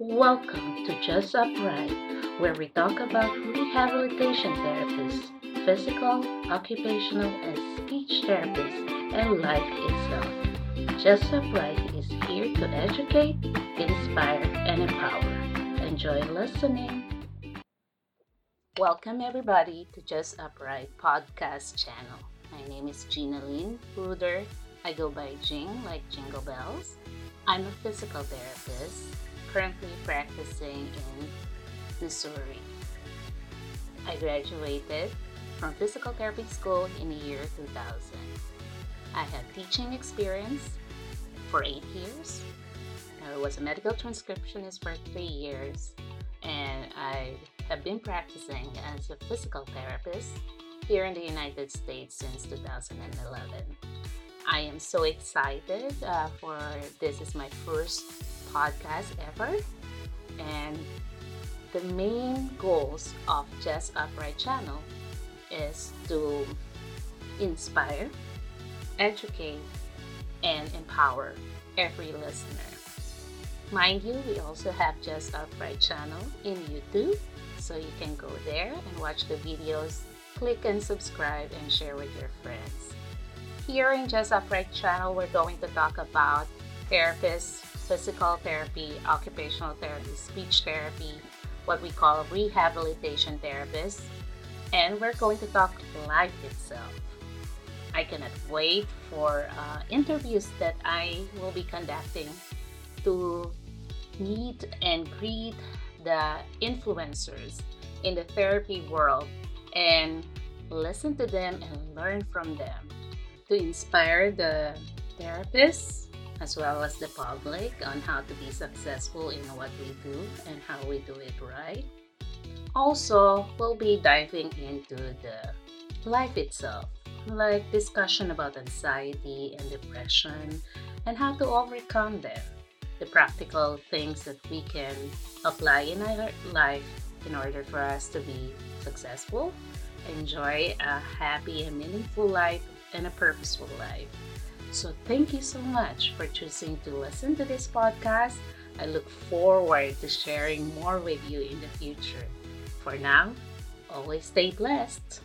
Welcome to Just Upright, where we talk about rehabilitation therapists, physical, occupational, and speech therapists, and life itself. Just Upright is here to educate, inspire, and empower. Enjoy listening. Welcome, everybody, to Just Upright podcast channel. My name is Gina Lynn Ruder. I go by Jing, like Jingle Bells. I'm a physical therapist currently practicing in Missouri. I graduated from physical therapy school in the year 2000. I had teaching experience for eight years. I was a medical transcriptionist for three years, and I have been practicing as a physical therapist here in the United States since 2011. I am so excited uh, for this is my first podcast ever. And the main goals of Just Upright channel is to inspire, educate, and empower every listener. Mind you, we also have Just Upright channel in YouTube, so you can go there and watch the videos, click and subscribe, and share with your friends. Here in Just Upright channel, we're going to talk about therapists physical therapy, occupational therapy, speech therapy, what we call rehabilitation therapists, and we're going to talk life itself. I cannot wait for uh, interviews that I will be conducting to meet and greet the influencers in the therapy world and listen to them and learn from them to inspire the therapists as well as the public on how to be successful in what we do and how we do it right. Also, we'll be diving into the life itself, like discussion about anxiety and depression and how to overcome them. The practical things that we can apply in our life in order for us to be successful, enjoy a happy and meaningful life, and a purposeful life. So, thank you so much for choosing to listen to this podcast. I look forward to sharing more with you in the future. For now, always stay blessed.